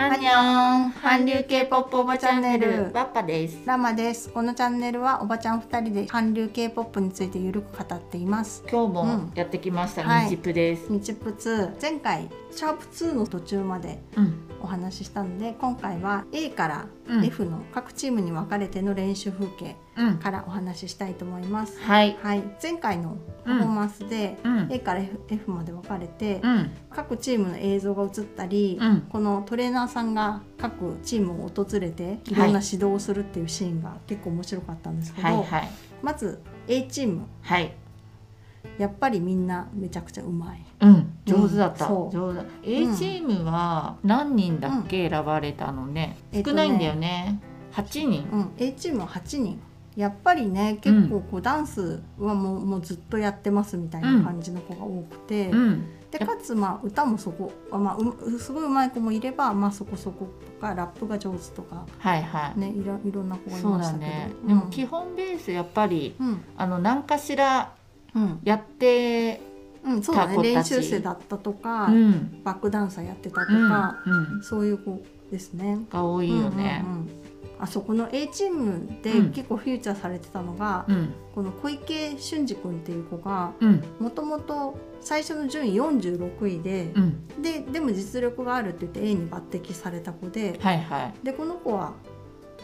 アンニョン韓流系ポップおばチャンネル。バッパです。ラマです。このチャンネルはおばちゃん二人で韓流 K-POP についてゆるく語っています。今日もうん。やってきました、はい。ミチプです、日プ2前回シャープ2の途中までうんお話ししたので今回は A からうん。F の各チームに分かれての練習風景うん。からお話ししたいと思います。はい。はい。前回のパフォーマンスで、うん。A から F, まで分かれて、うん。各チームの映像が映ったり、うん。このトレーナーさんが各チームを訪れていろんな指導をするっていうシーンが結構面白かったんですけど、まず A チーム。はいやっぱりみんなめちゃくちゃうまい。うん。上手だった、そう。上手だ A チームは何人だっけ、選ばれたのね？えっとね。少ないんだよね。8人？うん、A チームは8人。やっぱりね結構こうダンスはもうもうずっとやってますみたいな感じの子が多くて、うん。でかつまあ歌もそこ、あまあ、うすごいうまい子もいれば、まあ、そこそことかラップが上手とか、はいはい、ね、いろいろんな子がいましたけど。だね、うん。でも基本ベースやっぱりうん。あの何かしらうんやってうん、そうだね。練習生だったとか、うん。バックダンサーやってたとうんか、うん。そういう子ですね。が多いよね。うんうんうん。あそこの A チームでうん。結構フューチャーされてたのが、うん。この小池俊二君っていう子がうん。もともと最初の順位46位でう、ん。ででも実力があるって言って A に抜擢された子ではいはい。でこの子は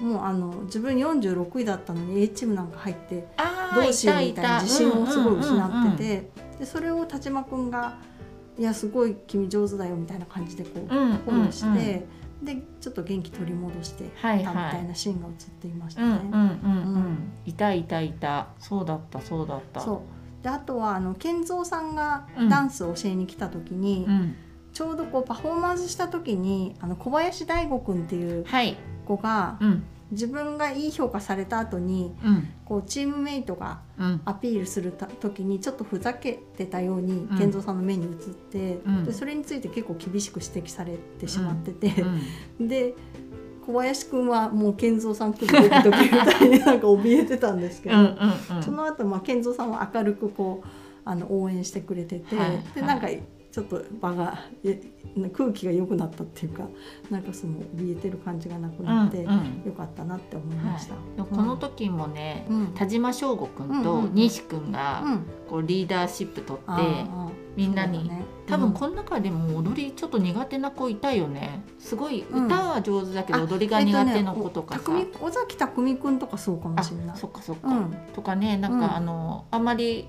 もうあの自分46位だったのに A チームなんか入ってどうしよういみたいな自信をすごい失っててでそれを田島君が「いやすごい君上手だよ」みたいな感じでこうフォローして、でちょっと元気取り戻してたみたいなシーンが映っていましたね。いたいたいた。そうだったそうだった。そう。であとはあの健三さんがうん。ダンスを教えに来た時に、うん。ちょうどこうパフォーマンスした時にあの小林大吾君っていうはい子がうん。自分がいい評価された後にうん。こうチームメイトがうん。アピールするた時にちょっとふざけてたようにうん。健三さんの目に映って、うん。でそれについて結構厳しく指摘されてしまってて、うん。で小林くんはもう健三さん来るドキドキみたいに なんか怯えてたんですけど、うんうんうん。その後まあ健三さんは明るくこうあの応援してくれてて、はいはいでなんかちょっと場がえ空気が良くなったっていうかなんかその怯えてる感じがなくなって、うんうん。よかったなって思いました。でもこの時もね、うん。田島翔吾君とうんうんうん西君がうん、こうリーダーシップ取って、みんなにね多分うん。この中でも踊りちょっと苦手な子いたよね。すごいうん。歌は上手だけどあ踊りが苦手な子とかさ、えっとね尾崎匠くんとかそうかもあしれない。そっかそっか、うん。とかねなんか、うん。あのあまりど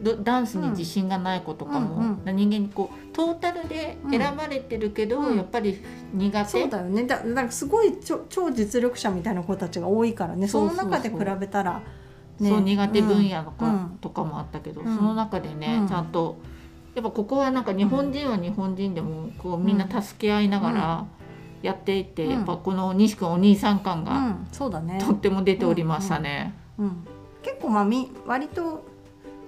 ダンスに自信がない子とかも、うん人間にこうトータルで選ばれてるけど、うん。やっぱり苦手、そうだよね。だだからすごい超超実力者みたいな子たちが多いからね。その中で比べたら、ね、そう苦手分野の子うん。とかもあったけど、うん。その中でね、うん。ちゃんとやっぱここはなんか日本人は日本人でもこうみんな助け合いながらやっていて、うん。やっぱこの西君お兄さん感がうん、そうだね。とっても出ておりましたね。うん、結構まあみ割と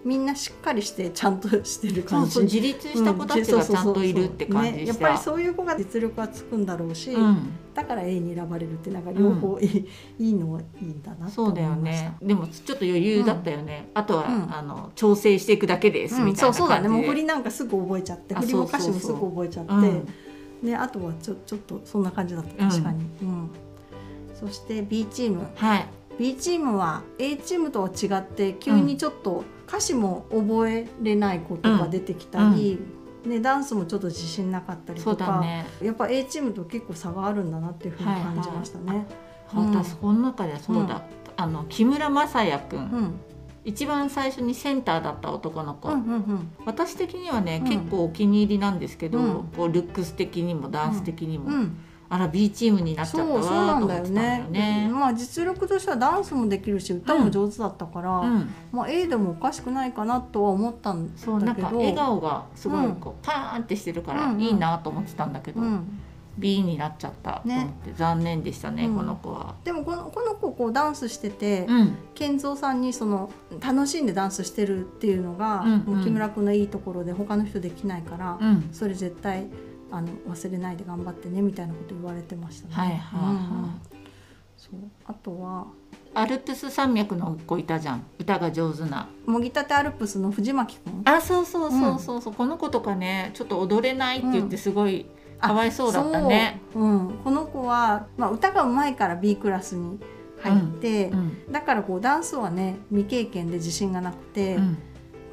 みんなしっかりしてちゃんとしてる感じ。そう自立した子たちがちゃんといるって感じ。やっぱりそういう子が実力がつくんだろうし、うん。だから A に選ばれるってなんか両方いい,、いいのはいいんだなそうだよ思いました。ね。でもちょっと余裕だったよね。あとは、うん。あの調整していくだけですうん。みたいな感じで。そうそうだね。もう振りなんかすぐ覚えちゃってあ振りも歌詞もすぐ覚えちゃって、うん。ね、あとはちょちょっとそんな感じだった。確かに、うん。そして B チーム。はい。B チームは A チームとは違って急にちょっと歌詞も覚えれない子とか出てきたり、ね、ダンスもちょっと自信なかったりとか、だね。やっぱ A チームと結構差があるんだなっていうふうに感じましたね。うん。私この中ではそうだ。あの木村雅也くん、うん。一番最初にセンターだった男の子。うんうんうん。私的にはね、うん。結構お気に入りなんですけど、うん。こうルックス的にもダンス的にも、うん、あら B チームになっちゃったそうそうわなんだよね。ね。まあ実力としてはダンスもできるし歌も上手だったから、うん、まあ A でもおかしくないかなとは思ったんそうなんだけどか笑顔がすごいうん。こうパーンってしてるからうんうん。いいなと思ってたんだけど、うん。B になっちゃったと思って、残念でしたね、うん。この子は。でもこのこの子こうダンスしてて、うん、健三さんにその楽しんでダンスしてるっていうのが、うんうん。もう木村君のいいところで他の人できないから、うん、それ絶対あの忘れないで頑張ってねみたいなこと言われてましたね。はいはいはい。うんうん。そう。あとはアルプス山脈の子いたじゃん。歌が上手な。もぎたてアルプスの藤巻君あそうそうそうそうそう、この子とかねちょっと踊れないって言ってすごいかわいそうだったね。そう。うん、この子は、まあ、歌がうまいから B クラスに入って、うん。だからこうダンスはね未経験で自信がなくて、っうん。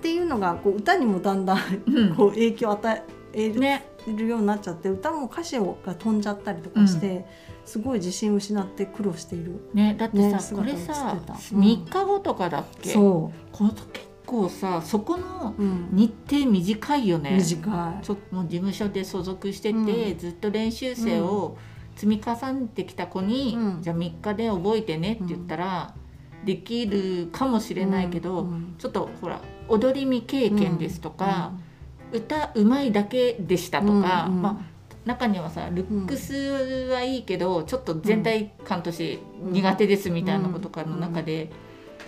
ていうのがこう歌にもだんだんうん。こう影響を与える,、ねるようになっちゃって歌も歌詞が飛んじゃったりとかして、すごい自信を失って苦労している。ねだってさ、ねこれさうん。3日後とかだっけ、そこの結構さそこのう、うん、日程短いよね。短い。ちょもう事務所で所属してて、うん。ずっと練習生を積み重ねてきた子に、うん。じゃあ3日で覚えてねって言ったら、できるかもしれないけど、うん。ちょっとほら踊り未経験ですとか、歌うまいだけでしたとか、うんうん。まあ中にはさルックスはいいけど、ちょっと全体感として苦手ですみたいなことかの中で、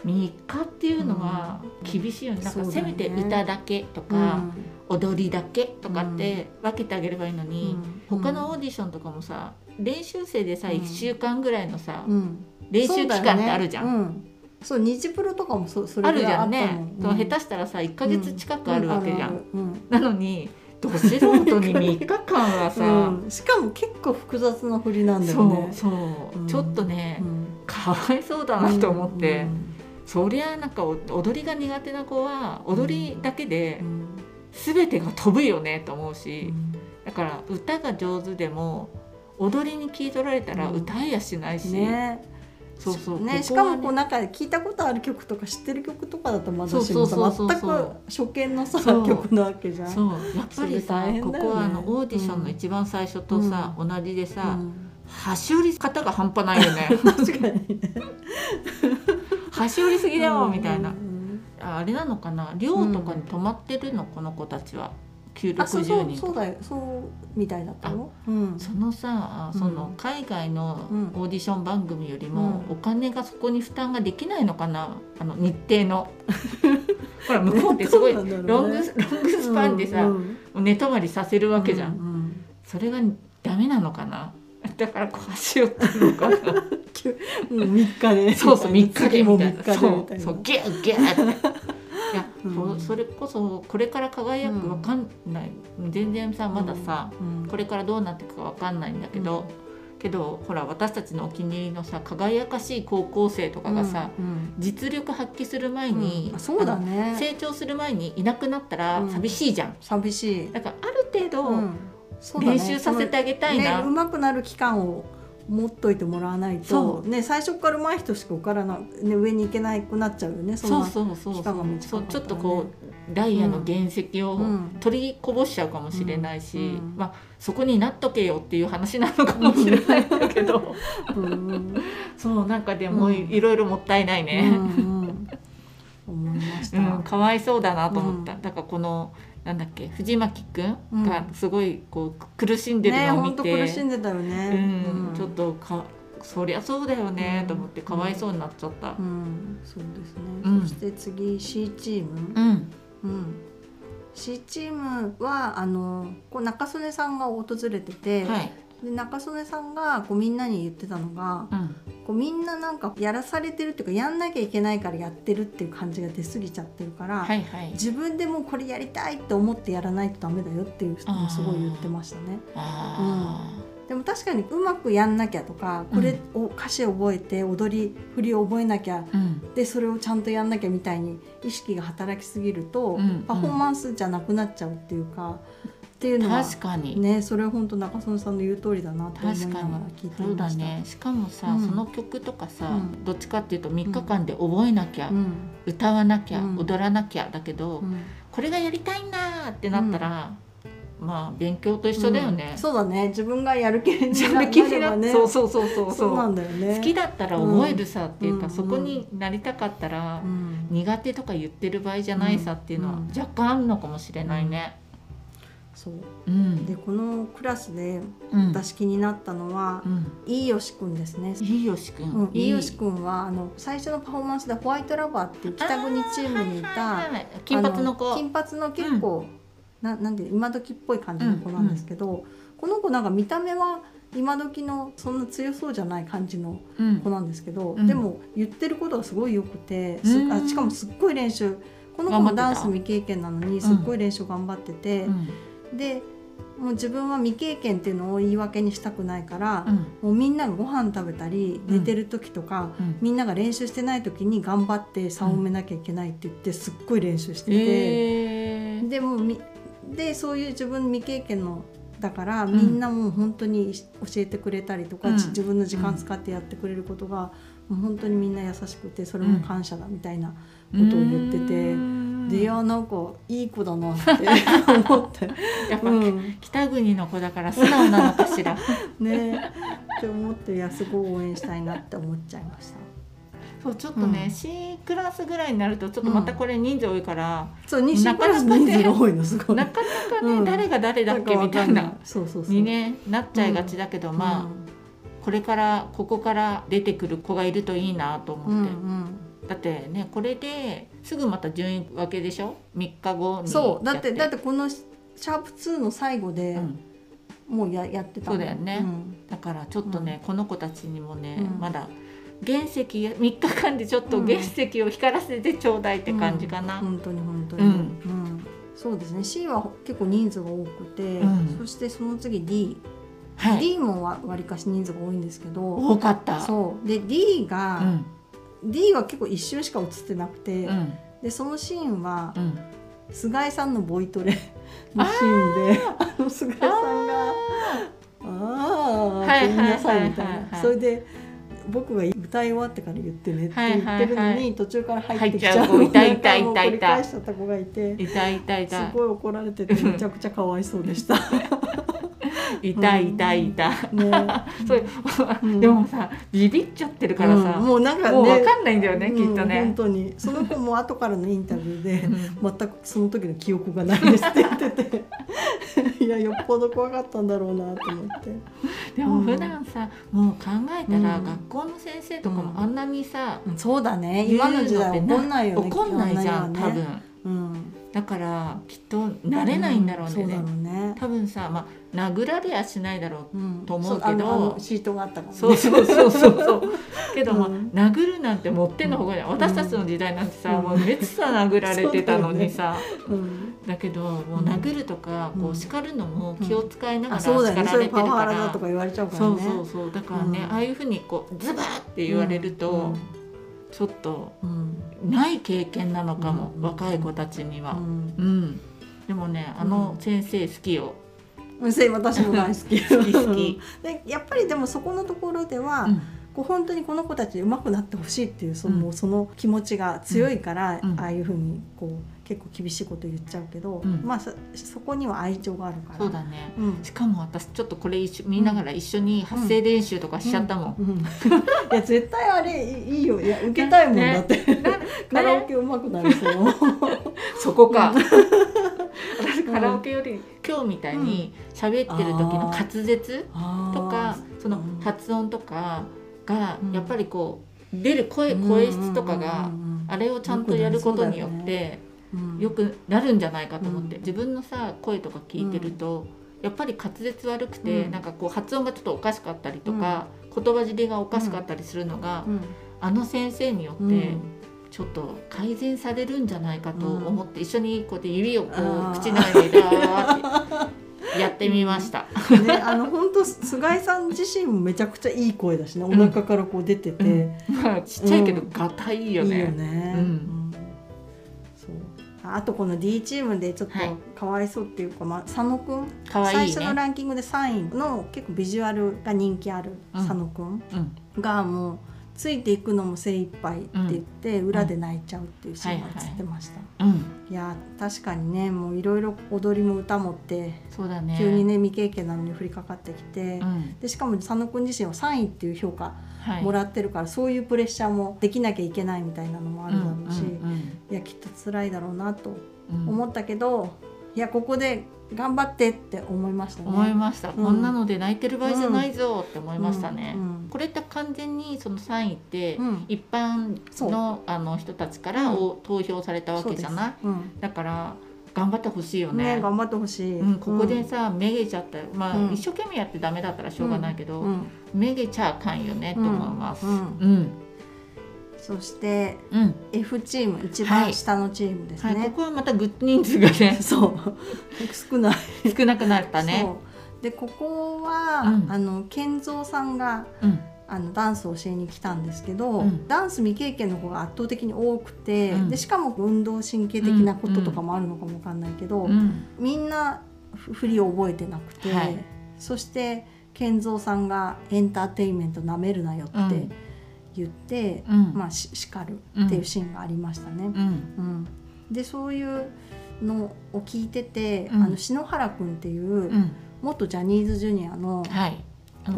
3日っていうのは厳しいよね、なんかせめて歌だけとか、踊りだけとかって分けてあげればいいのに、他のオーディションとかもさ練習生でさうん。1週間ぐらいのさ、うん。練習期間ってあるじゃん。そう日プロとかもそそれあるじゃんね、もん下手したらさ1ヶ月近くあるわけじゃん。うあるあるうん。なのにど素人に3日間はさ、うん。しかも結構複雑な振りなんだよそうね。そう、うん。ちょっとね、うん。かわいそうだなと思って、うんそりゃなんかお踊りが苦手な子は踊りだけでうん全てが飛ぶよねと思ううし、ん。だから歌が上手でも踊りに聞い取られたらうん。歌えやしないし、ねそうそう。ね、ここはしかもこうなんか聞いたことある曲とか知ってる曲とかだとまだしもそうそうそうさ全く初見のさ曲なわけじゃん。そう。やっぱりそさ、ねここはあのオーディションの一番最初とさ、同じでさ、うん。端折り方が半端ないよね。確かにね。端折りすぎだよみたいな。う、ん。ああれなのかな？寮とかに泊まってるの？この子たちはあそうそ960う人そうだよ。そうみたいだったよ。うん。そのさそのうん。海外のうん。オーディション番組よりもうん。お金がそこに負担ができないのかな？あの日程の。ほら向こうってすごいロングスロングスパンでさ、うん。寝泊まりさせるわけじゃん、うん。うんそれがダメなのかな？だからこう端折ってるのかな？うん3日で。そうそう3日でみたい3な。そうな。そうギュッギュッっていや、うん。そそれこそこれから輝くわかんない、全然さまださ、うん。これからどうなっていくかわかんないんだけど、けどほら私たちのお気に入りのさ輝かしい高校生とかがさ、うん。実力発揮する前に、そうだね。成長する前にいなくなったらうん。寂しいじゃん、寂しい、だからある程度練習させてあげたいな、ね上手くなる期間を持っといてもらわないそと、ね、最初から上手い人しか受からな、ね、上に行けなくなっちゃうよねそんそうなそうそう。そうちょっとこうダイヤの原石をうん取りこぼしちゃうかもしれないし、うんまあそこになっとけよっていう話なのかもしれないんだけど。うんそうなんかでもうん。いろいろもったいないね。うんうん。思いました、うん、かわいそうだなと思った、うん。だからこのなんだっけ藤巻くんうん。がすごいこう苦しんでるねのを見て、本当苦しんでたよね、うん。ちょっとかそりゃそうだよね。うん。と思ってかわいそうになっちゃった。う。ん。そうですね、うん。そして次 C チーム、うん、うん、C チームはあのこう中曽根さんが訪れてて、はい、で中曽根さんがこうみんなに言ってたのがうん、こうみんななんかやらされてるっていうかやんなきゃいけないからやってるっていう感じが出過ぎちゃってるから、はいはい。自分でもうこれやりたいって思ってやらないとダメだよっていう人もすごい言ってましたね。あでも確かにうまくやんなきゃとかこれを歌詞覚えて踊り振りを覚えなきゃあ、うん、でそれをちゃんとやんなきゃみたいに意識が働きすぎると、うん。パフォーマンスじゃなくなっちゃうっていうか、っていうのは確かに、ねそれは本当中曽根さんの言う通りだなと思いな確かに。がら聞いてそういました。だね。しかもさ、うん。その曲とかさ、うん。どっちかっていうと3日間で覚えなきゃ、うん。歌わなきゃ、うん。踊らなきゃだけど、うん。これがやりたいんだってなったら、まあ勉強と一緒だよね。うん。そうだね。自分がやる気にやなる気になればね。そうそうそうそう。そそううなんだよね。好きだったら覚えるさっていうか、うん。そこになりたかったら、うん。苦手とか言ってる場合じゃないさっていうのはうん。若干あるのかもしれないね。そう。うん、でこのクラスでうん、私気になったのはうん、飯吉くんですね。いいよしくん、うん、飯吉くんはあの最初のパフォーマンスでホワイトラバーっていう北国チームにいた金髪の子。あ金髪の結構、ななんで今時っぽい感じの子なんですけど、この子なんか見た目は今時のそんな強そうじゃない感じのうん。子なんですけど、うん。でも言ってることがすごい良くて、あしかもすっごい練習。この子もダンス未経験なのにすっごい練習頑張ってて、うんでもう自分は未経験っていうのを言い訳にしたくないから、うん。もうみんながご飯食べたりうん。寝てる時とか、うん。みんなが練習してない時に頑張って差を埋めなきゃいけないって言ってすっごい練習してて、えー。でもでそういう自分未経験のだからみんなもう本当に教えてくれたりとか、うん。自分の時間使ってやってくれることが、もう本当にみんな優しくてそれも感謝だみたいなことを言ってて。いやなんかいい子だなって 思って、やっぱ、うん、北国の子だから素直なのかしら。ね。って思っていやすごい応援したいなって思っちゃいました。そうちょっとね、うん。C クラスぐらいになるとちょっとまたこれ人数多いから、そう西クラスなかなかね人数が多いのすごい。なかなかね、うん誰が誰だっけみたいなそうそうそうにねなっちゃいがちだけど、まあこれからここから出てくる子がいるといいなと思うんって、うんだってねこれですぐまた順位分けでしょ？3日後うん、にそうだって。だってて、このシャープ2の最後でうん、もうややってたそうだよね。だからちょっとね、この子たちにもね、うん。まだ原石3日間でちょっとうん。原石を光らせてちょうだいって感じかな。うん。本当に本当に、うん。うん。そうですね。C は結構人数が多くて、うん。そしてその次 D、はい、D もわわりかし人数が多いんですけど。多かった。そう。で D うが、ん D は結構一瞬しか映ってなくて、うん。でそのシーンはうん、菅井さんのボイトレのシーンであの菅井さんが「ああ」って言いなさいみたいはいはい。はいはないそれで僕が歌い終わってから言ってねって言ってるのに、途中から入ってきちゃう。いたいたいたいたなんかもう繰り返しちゃった子がいていたいたい。すたごい怒られててめちゃくちゃかわいそうでした。いたいたい。た。ねそういううん。でもさビビっちゃってるからさ、うん。もうなんかねもうわかんないんだよね、きっとうん本ね。当に。その子も後からのインタビューでうん。全くその時の記憶がないですって言ってて。いやよっぽど怖かったんだろうなと思って。でも普段さ、もう考えたら、うん。学校の先生とかもうん。あんなにさ、そうだね。今の時代怒んないよね怒んないじゃん、多分。うんだからきっと慣れないんだろうね,、そうだろうね。多分さ、まあ、殴られやしないだろううん。と思うけど。シートがあったからね。そうそうそうそう。けど、まあうん。殴るなんて持ってんのほうが私たちの時代なんてさ、うん。もうめっちゃ殴られてたのにさ、うん。だけどもう殴るとか、うん。こう叱るのも気を使いながら叱らそれてるから、そうそうそうだからね、うん。ああいうふうにこうズバーって言われると、ちょっとうん。ない経験なのかも、うん。若い子たちには。うん。うん。でもねあの先生好きよ。うんせ私も大好き。好き好き。でやっぱりでもそこのところでは、うん。こう本当にこの子たち上手くなってほしいっていうその,、うん。その気持ちが強いから、うん。ああいうふうにこう結構厳しいこと言っちゃうけど、うん。まあそそこには愛情があるから。そうだね。うん。しかも私ちょっとこれ一緒見ながら一緒に発声練習とかしちゃったもん。うん。うん。いや絶対あれいいよ。いや受けたいもん、ねだって、カラオケ上手くなるそう、そこか。私カラオケより今日みたいに喋ってる時の滑舌とかその発音とかがうん。やっぱりこう出る声声質とかがあれをちゃんとやることによってよくなるんじゃないかと思って。うん。自分のさ声とか聞いてるとやっぱり滑舌悪くてうん。なんかこう発音がちょっとおかしかったりとか言葉尻がおかしかったりするのがうん。あの先生にようん。ってちょっと改善されるんじゃないかと思って一緒にこうやって指をこう口の中でってやってみました。ね、あの本当菅井さん自身もめちゃくちゃいい声だしね。お腹からこう出てて、うん。まあちっちゃいけどうんがたいいよいいよね。ね。うんああとこの D チームでちょっとはいかわいそうっていうか、まあ、佐野くん？かわいい最初のね。ランキングで3位の結構ビジュアルが人気あるうん佐野くんうんがもうついていくのも精一杯って言って、裏で泣いちゃうっていうシーンが映ってました。うんいや確かにねもういろいろ踊りも歌もってそうだね。急にね未経験なのに降りかかってきて、うんでしかも佐野くん自身は3位っていう評価はい。もらってるから、そういうプレッシャーもできなきゃいけないみたいなのもあるだろうし、うんいやきっと辛いだろうなとうん。うん思ったけど、いやここで頑張ってって思いましたね。思いました、ん。こんなので泣いてる場合じゃないぞって思いましたね。うん。うん。これって完全にその3位ってうん。一般のあの人たちからお投票されたわけじゃない、だから頑張ってほしいようんね。ね頑張ってほしい、うん、ここでさ、めげちゃったまあ、うん。一生懸命やってダメだったらしょうがないけど、うん。めげちゃあかんよねと思います。ううん。ん、そしてうん。F チーム一はい。番下のチームですはい、ね、ここはまたグッ人数がね そう。少ない。少なくなったね。でここは、うん。あの健三さんがうんあのダンスを教えに来たんですけど、うん。ダンス未経験の子が圧倒的に多くて、うん。でしかも運動神経的なこととかもあるのかもわかんないけど、うんみんなふ振りを覚えてなくて、はい。そして健三さんが「エンターテインメントなめるなよ」ってうん。言って、うん。まあし叱るっていうシーンがありましたね。うん。うん。でそういうのを聞いてて、うん。あの篠原君っていう、うん。元ジャニーズジュニアの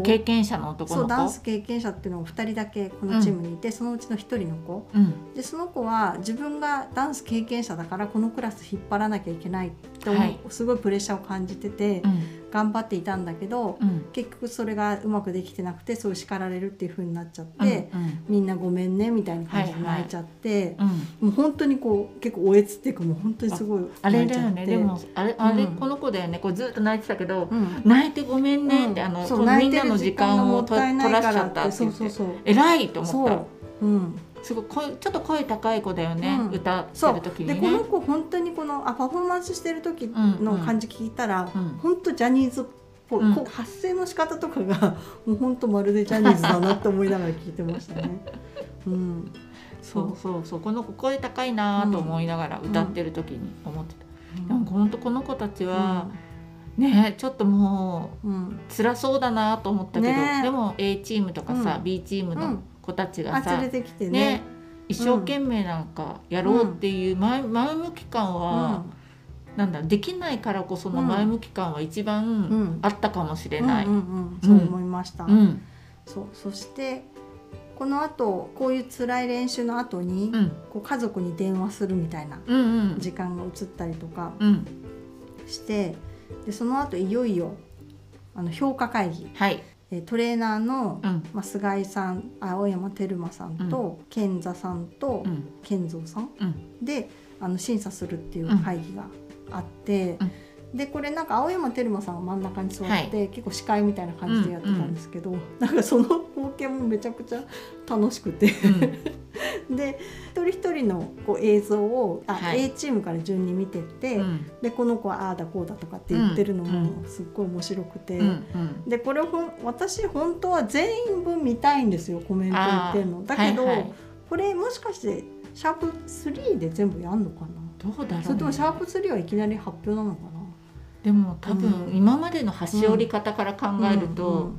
経験者の男の子？そうダンス経験者っていうのが2人だけこのチームにいて、そのうちの1人の子。うん。でその子は自分がダンス経験者だからこのクラス引っ張らなきゃいけないってはい。すごいプレッシャーを感じてて、うん頑張っていたんだけど、うん。結局それがうまくできてなくてそう叱られるっていう風になっちゃっうんて、うん。みんなごめんねみたいな感じで泣いちゃって、うん。もう本当にこう結構おえつっていうかもう本当にすごいあれだ泣いちゃって。よね。でもあれあれ、うんこの子だよね。こうずっと泣いてたけど、うん。泣いてごめんねって、うん。あのそうみんなの時間を取らしちゃったっててそう言ってそうそう偉いと思った。うん、すごい声ちょっと声高い子だよね、うん。歌ってる時でこのにね。子本当にこのあパフォーマンスしてる時の感じ聞いたら、うん本当ジャニーズっぽい、うん。こう発声の仕方とかが もう本当まるでジャニーズだなって思いながら聞いてましたね。うん、そうそうそう。この子声高いなと思いながら歌ってる時に思ってた、でも本当この子たちは、ねちょっともうん、うん。う辛そうだなと思ったけど、ね。でも A チームとかさ、うん。B チームの子たちがあさ、連れてきてね。ね。一生懸命なんかやろうっていう前,、前向き感は、なんだできないからこその前向き感は一う番ん。あったかもしれうんない。うんうんうん、そう思いました。うん。そうそしてこの後こういう辛い練習の後に、うん。こう家族に電話するみたいな時間が移ったりとかうん。してでその後いよいよあの評価会議、はい。えートレーナーの、うん。まあ、菅井さん青山テルマさんと、健座さんと、うん。健三さんうん。であの審査するっていう会議があって、でこれなんか青山テルマさんが真ん中に座って、結構司会みたいな感じでやってたんですけど、なんかその光景もめちゃくちゃ楽しくてで一人一人のこう映像をあ、はい。A チームから順に見てって、うん。でこの子はああだこうだとかって言ってるのうん。もすっごい面白くて。うんうん。でこれほん私本当は全員分見たいんですよコメント言ってんの。だけど、はいはい。これもしかしてシャープ3で全部やんのかな？どうだろうね。それともシャープ3はいきなり発表なのかな？でも多分うん。今までの端折り方から考えると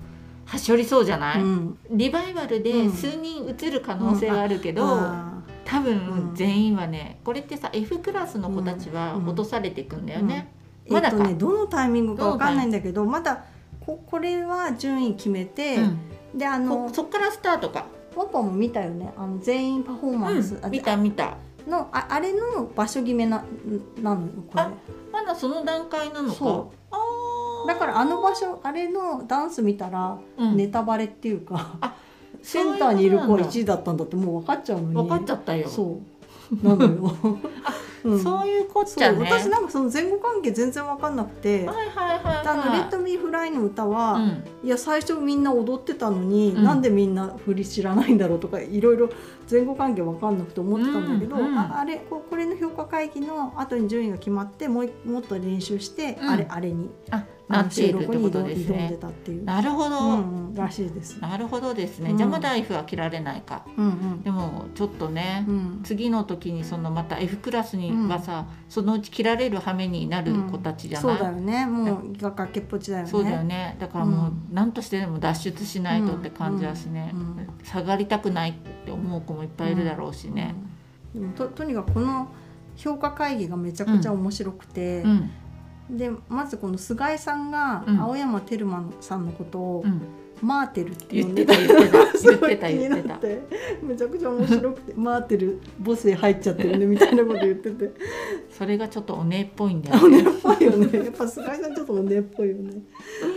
端折りそうじゃない、うん。うんリバイバルでうん。数人移る可能性はあるけど、あ多う分ん。全員はねこれってさ F クラスの子たちはうん。落とされていくんだよね。ーまだか。えっとねどのタイミングかわかんないんだけどまだここれは順位決めて、うん。であのこそっからスタートか。ポンポンも見たよね。あの全員パフォーマンス、あうん、見た見た。のああれの場所決めななの？よこれ。あまだその段階なのか。そあーだからあの場所あれのダンス見たらうん。ネタバレっていうか、ういうンターにいる子はことなんだ1位だったんだってもう分かっちゃうのに。分かっちゃったよ。そう。なのよ、うん。そういうこっちゃね。私なんかその前後関係全然分かんなくて、はいはいはいはい。あの「レッド・ミー・フライ」の歌は、うん。いや最初みんな踊ってたのに、うん。なんでみんな振り知らないんだろうとかいろいろ前後関係分かんなくて思ってたんだけど、うんうんああれここれの評価会議の後に順位が決まってもういもっと練習して、うん。あれあれになっているってことでですね。なるほど。うんうん、らしいです。なるほどですね。うんじゃあまだ F は切られないか。うんうん。でもちょっとね。うん。次の時にそのまた F クラスにはさ、そのうち切られる羽目になる子たちじゃない、そうだよね。もう崖っぽちだよね。そうだよね。だからもうう何としてでも脱出しないとって感じだしね、うん。うん。下がりたくないって思う子もいっぱいいるだろうしね。うん。でもととにかくこの評価会議がめちゃくちゃ面白くてう、んでまずこの菅井さんがうん。青山テルマさんのことをうん。マーテルって呼んで言ってた言ってた言ってた。言ってたて。めちゃくちゃ面白くて。マーテル母性入っちゃってるねみたいなこと言ってて。それがちょっとおねっぽいんだよおね。ねっぽいよね。やっぱ菅井さんちょっとおねっぽいよね、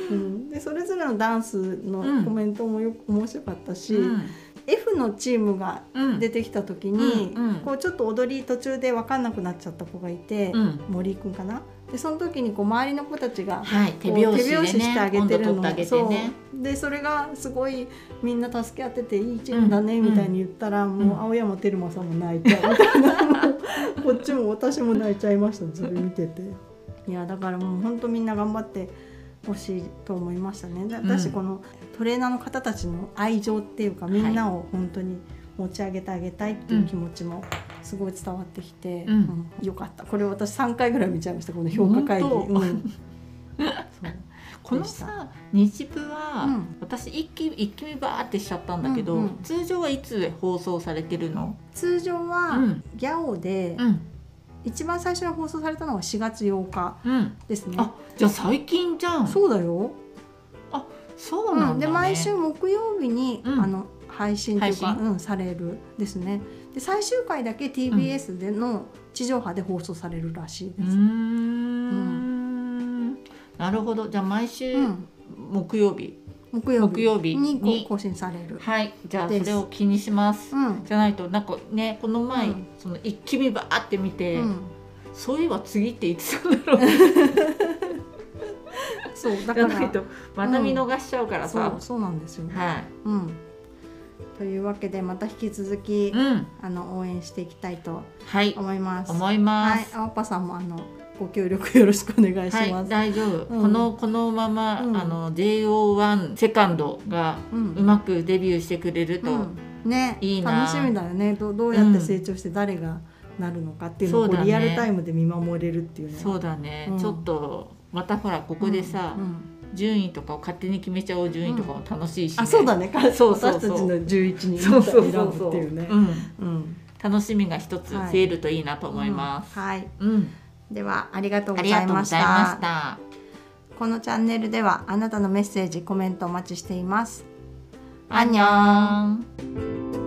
うん、でそれぞれのダンスのコメントもよく面白かったし、うん。F のチームがうん。出てきた時に、うんうん。こうちょっと踊り途中で分かんなくなっちゃった子がいて、うん。森井くんかな？ででその時にこう周りの子たちがはい、手拍子してあげてるの。てね。そう。でそれがすごいみんな助け合ってていいチームだねうん。みたいに言ったら、ん。もう青山テルマさんも泣いちゃうみたいな。も うこっちも私も泣いちゃいましたそれ見てて。いやだからもう本当みんな頑張ってほしいと思いましたね。私このトレーナーの方たちの愛情っていうかみんなを本当に持ち上げてあげたいっていう気持ちもすごい伝わってきて、うん。うんよかった。これ私3回ぐらい見ちゃいましたこの評価会議。このさ日部は、うん。私一気一気見バーってしちゃったんだけど、うんうん。通常はいつ放送されてるの？通常は、うん。ギャオで、うん。一番最初に放送されたのが4月8日うん。ですね。あじゃあ最近じゃん。そうだよ。そうなんだ、ね。うん、で毎週木曜日に、うん。あの配信というか、うん、されるですね。で最終回だけ TBS での地上波で放送されるらしいうです。ーん。なるほど。じゃあ毎週うん。木曜日、木曜日木曜日にに更新される。はい。じゃあそれを気にします。うん。じゃないとなんかねこの前、うん。その一気見バーって見て、うん、そういえば次っていつなんだろう。そうだから。ないとまた見逃しちゃうからさ。そう、そうなんですよ。はい。うん。というわけでまた引き続き、うん。あの応援していきたいとはい。思います。思いまはい、す、青パさんもあのご協力よろしくお願いしはい、ます。大丈夫、うん。このこのまま、うん。あの JO1 セカンドがうまくデビューしてくれると、うん。ね。いいな。楽しみだよね。どどうやって成長して誰がなるのかっていうのをねうリアルタイムで見守れるっていうねそうだね、うん。ちょっとまたほらここでさ、うん順位とかを勝手に決めちゃおう順位とかも楽しいし、ね。あそうだね。かそうそうそう。私たちの11人そうそう選ぶっていうね。うん、うん。楽しみが一つ増はいえるといいなと思います、うん。はい。うんではありがとうありがとうごございましたした。このチャンネルではあなたのメッセージコメントお待ちしています。アンニョン